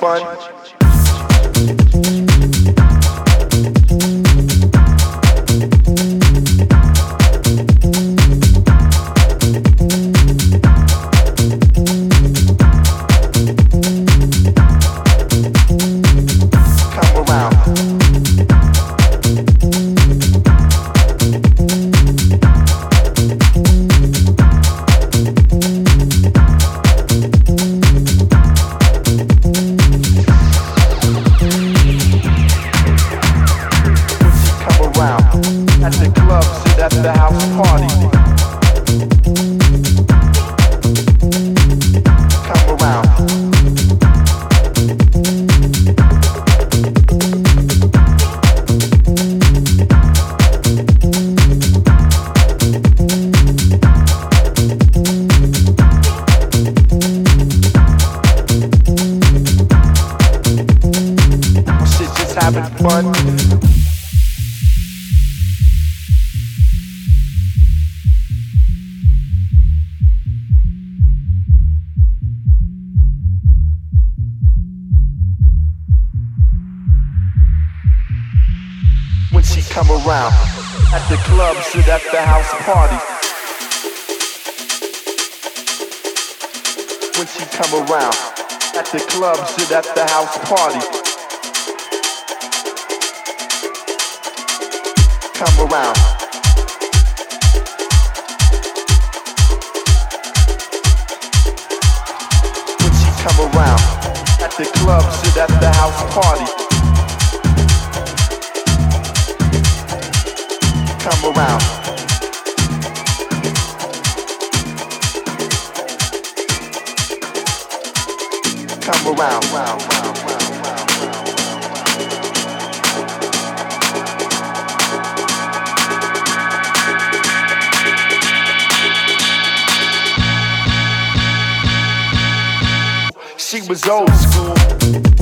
Fun. Was old school.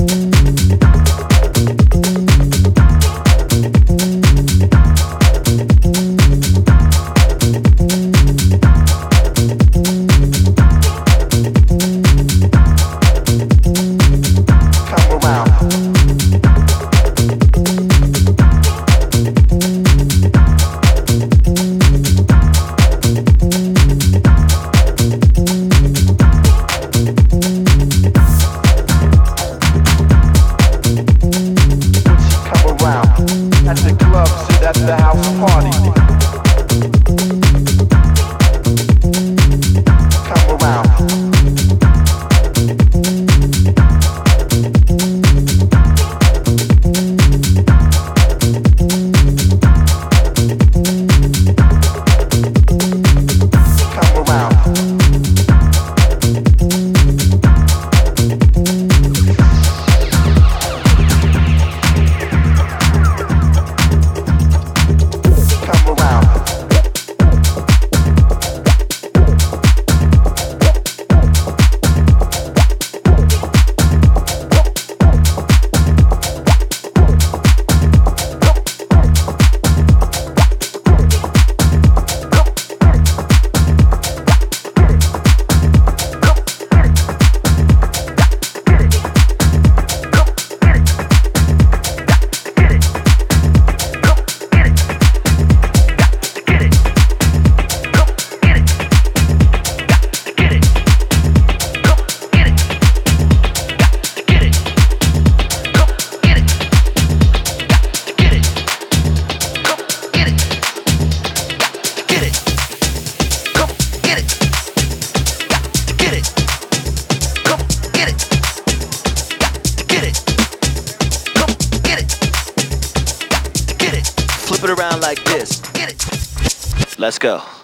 Let's go.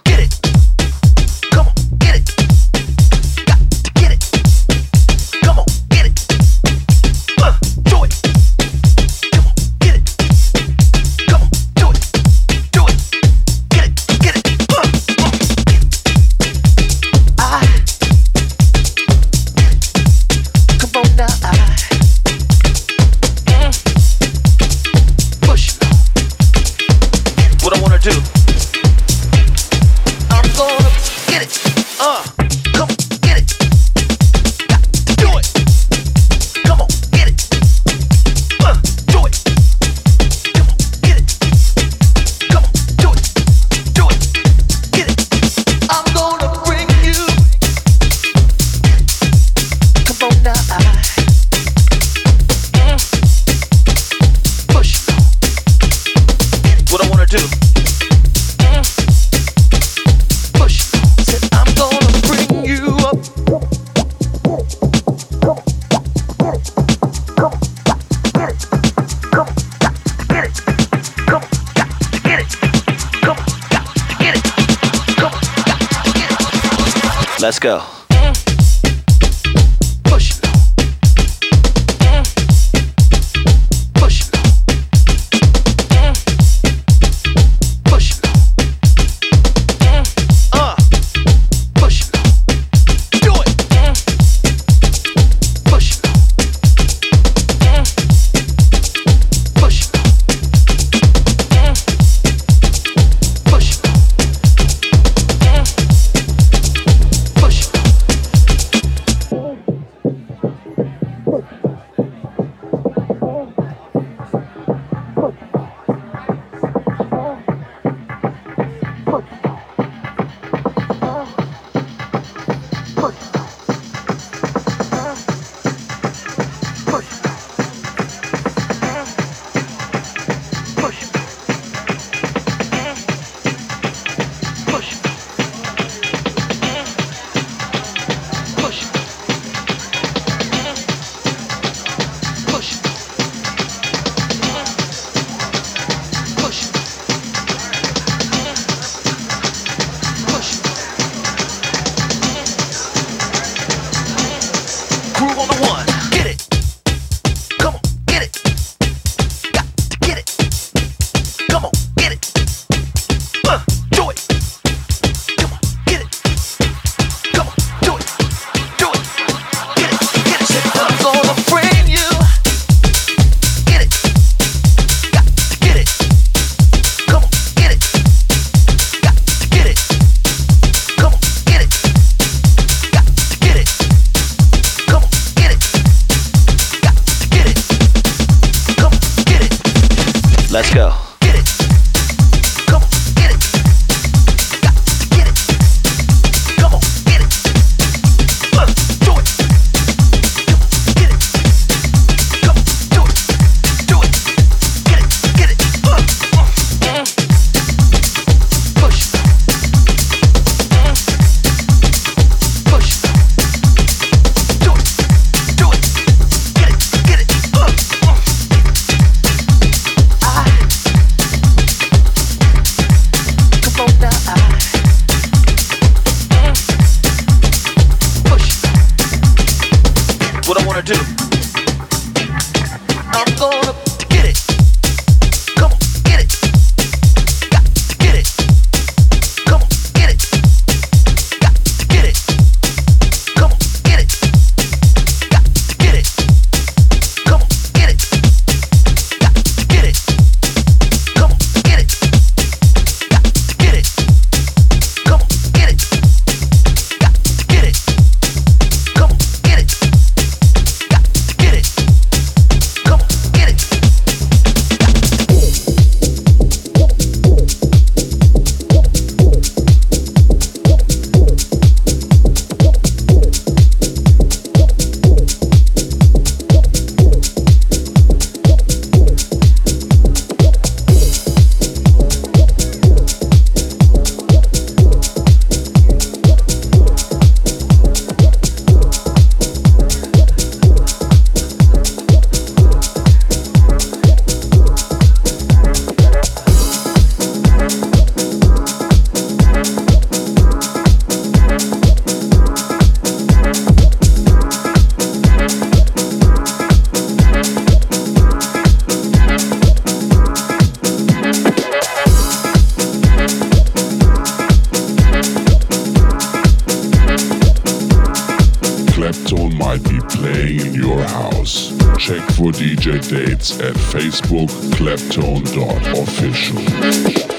Claptone.official.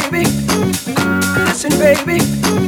baby. Listen, baby.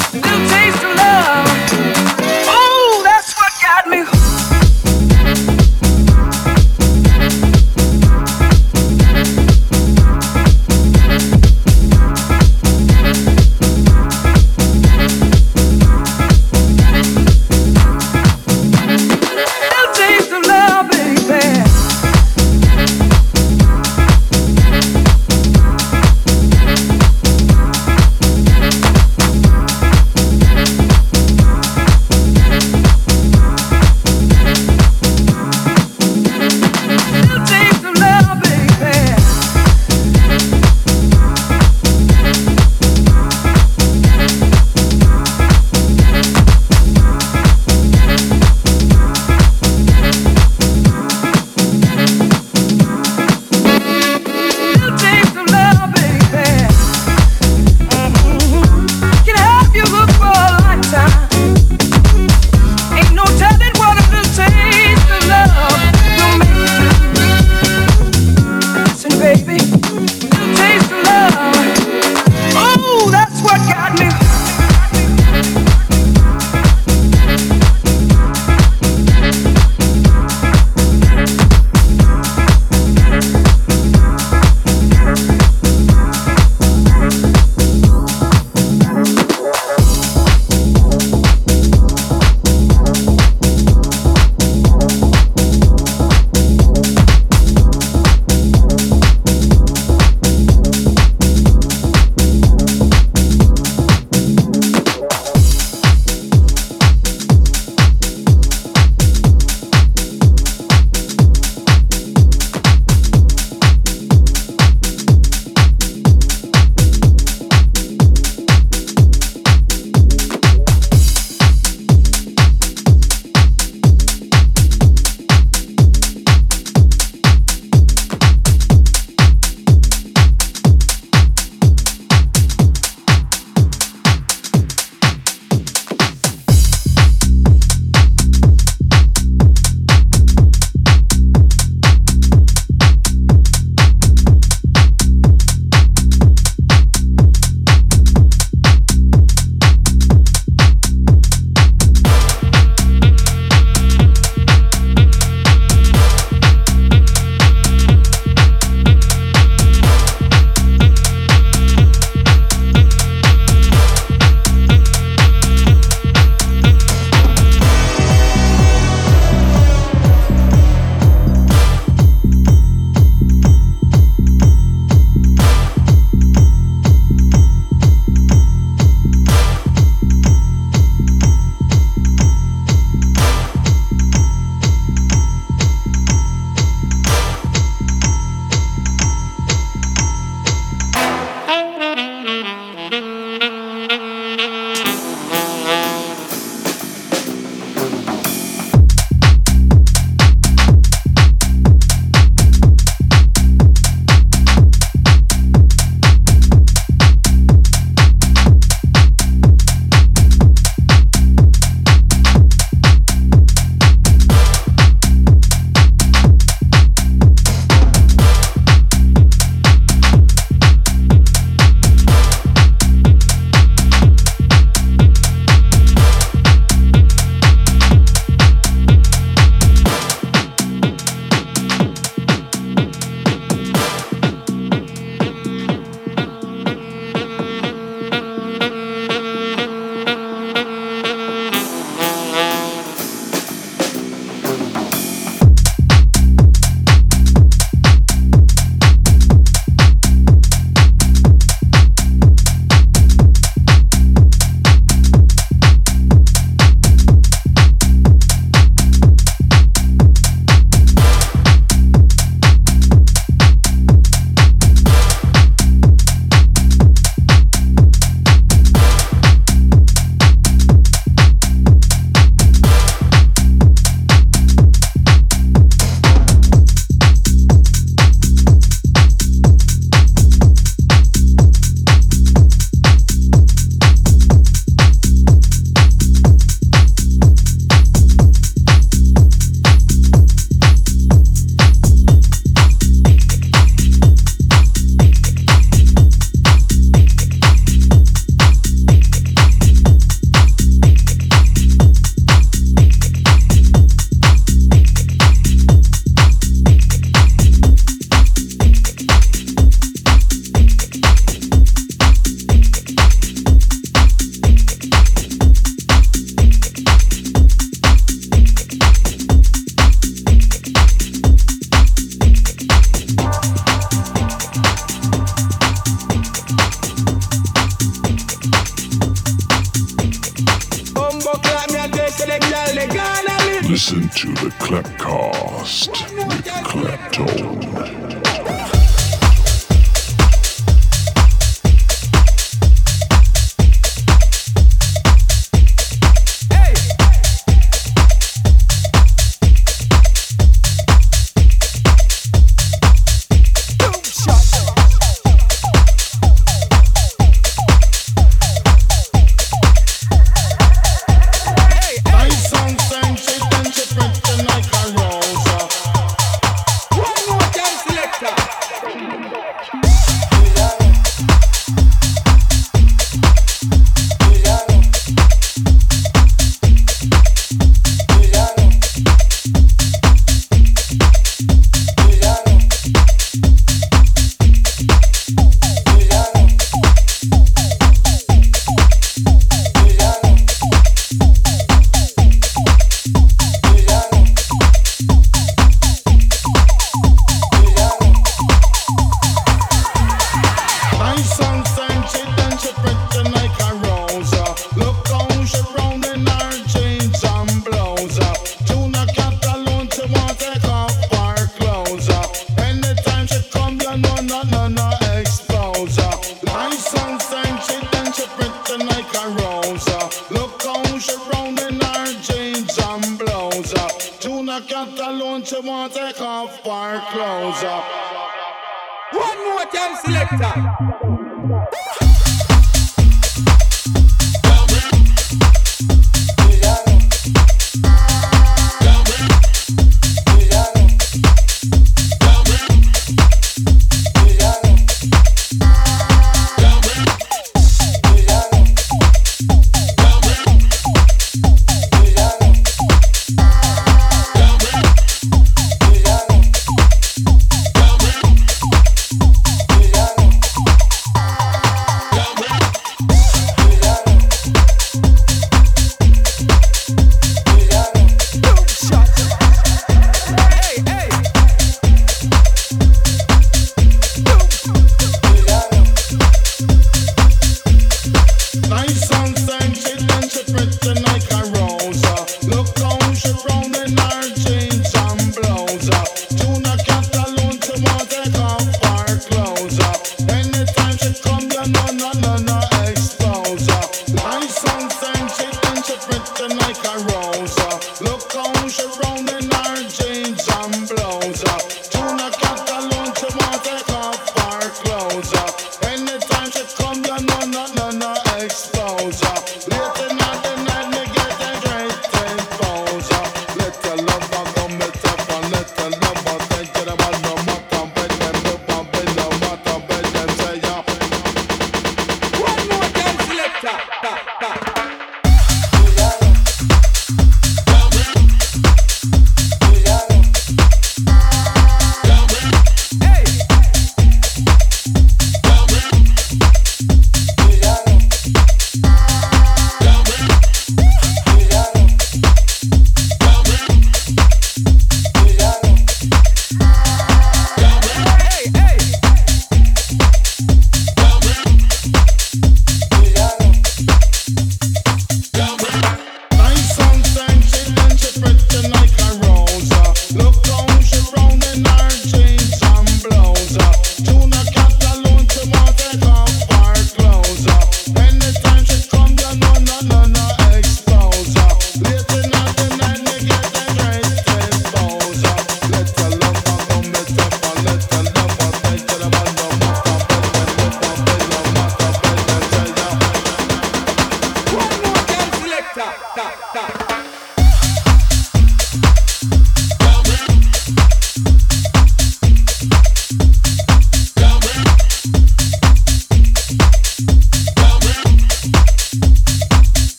Listen to the Clapcast with Claptone.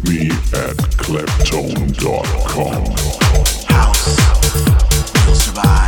with me at claptone.com. House will survive.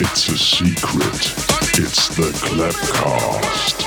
It's a secret. It's the Clapcast.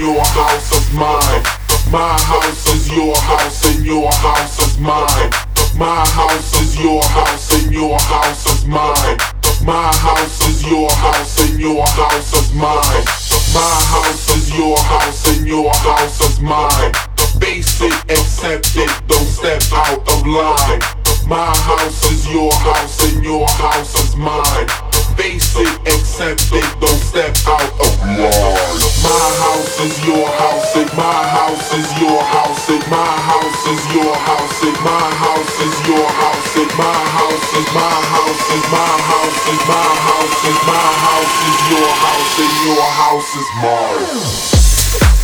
your house is mine. My house is your house and your house is mine. My house is your house and your house is mine. My house is your house and your house is mine. My house is your house and your house is mine. Basic, accepted, don't step out of line. My house is your house and your house is mine basic, except they don't step out of line. My house is your house, and my house is your house, and my house is your house, and my house is your house, and my house is my house, is my house, is my house, is my house is your house, and your house is mine.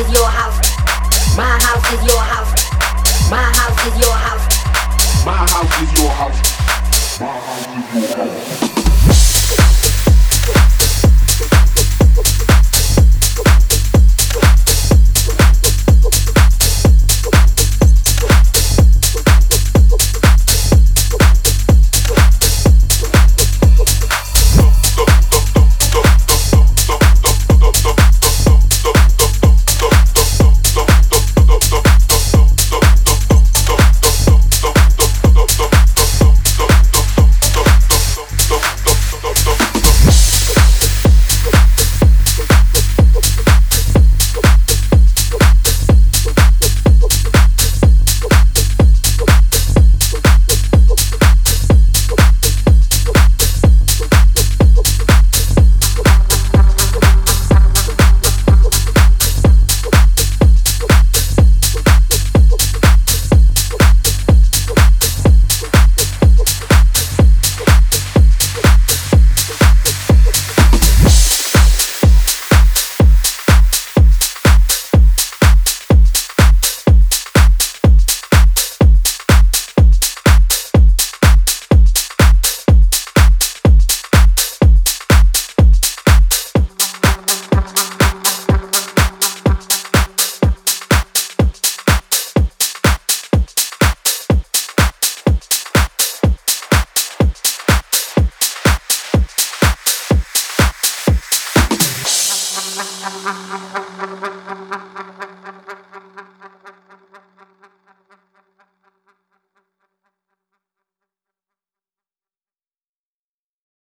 is your house. My house is your house. My house is your house. My house is your house. My house is your house.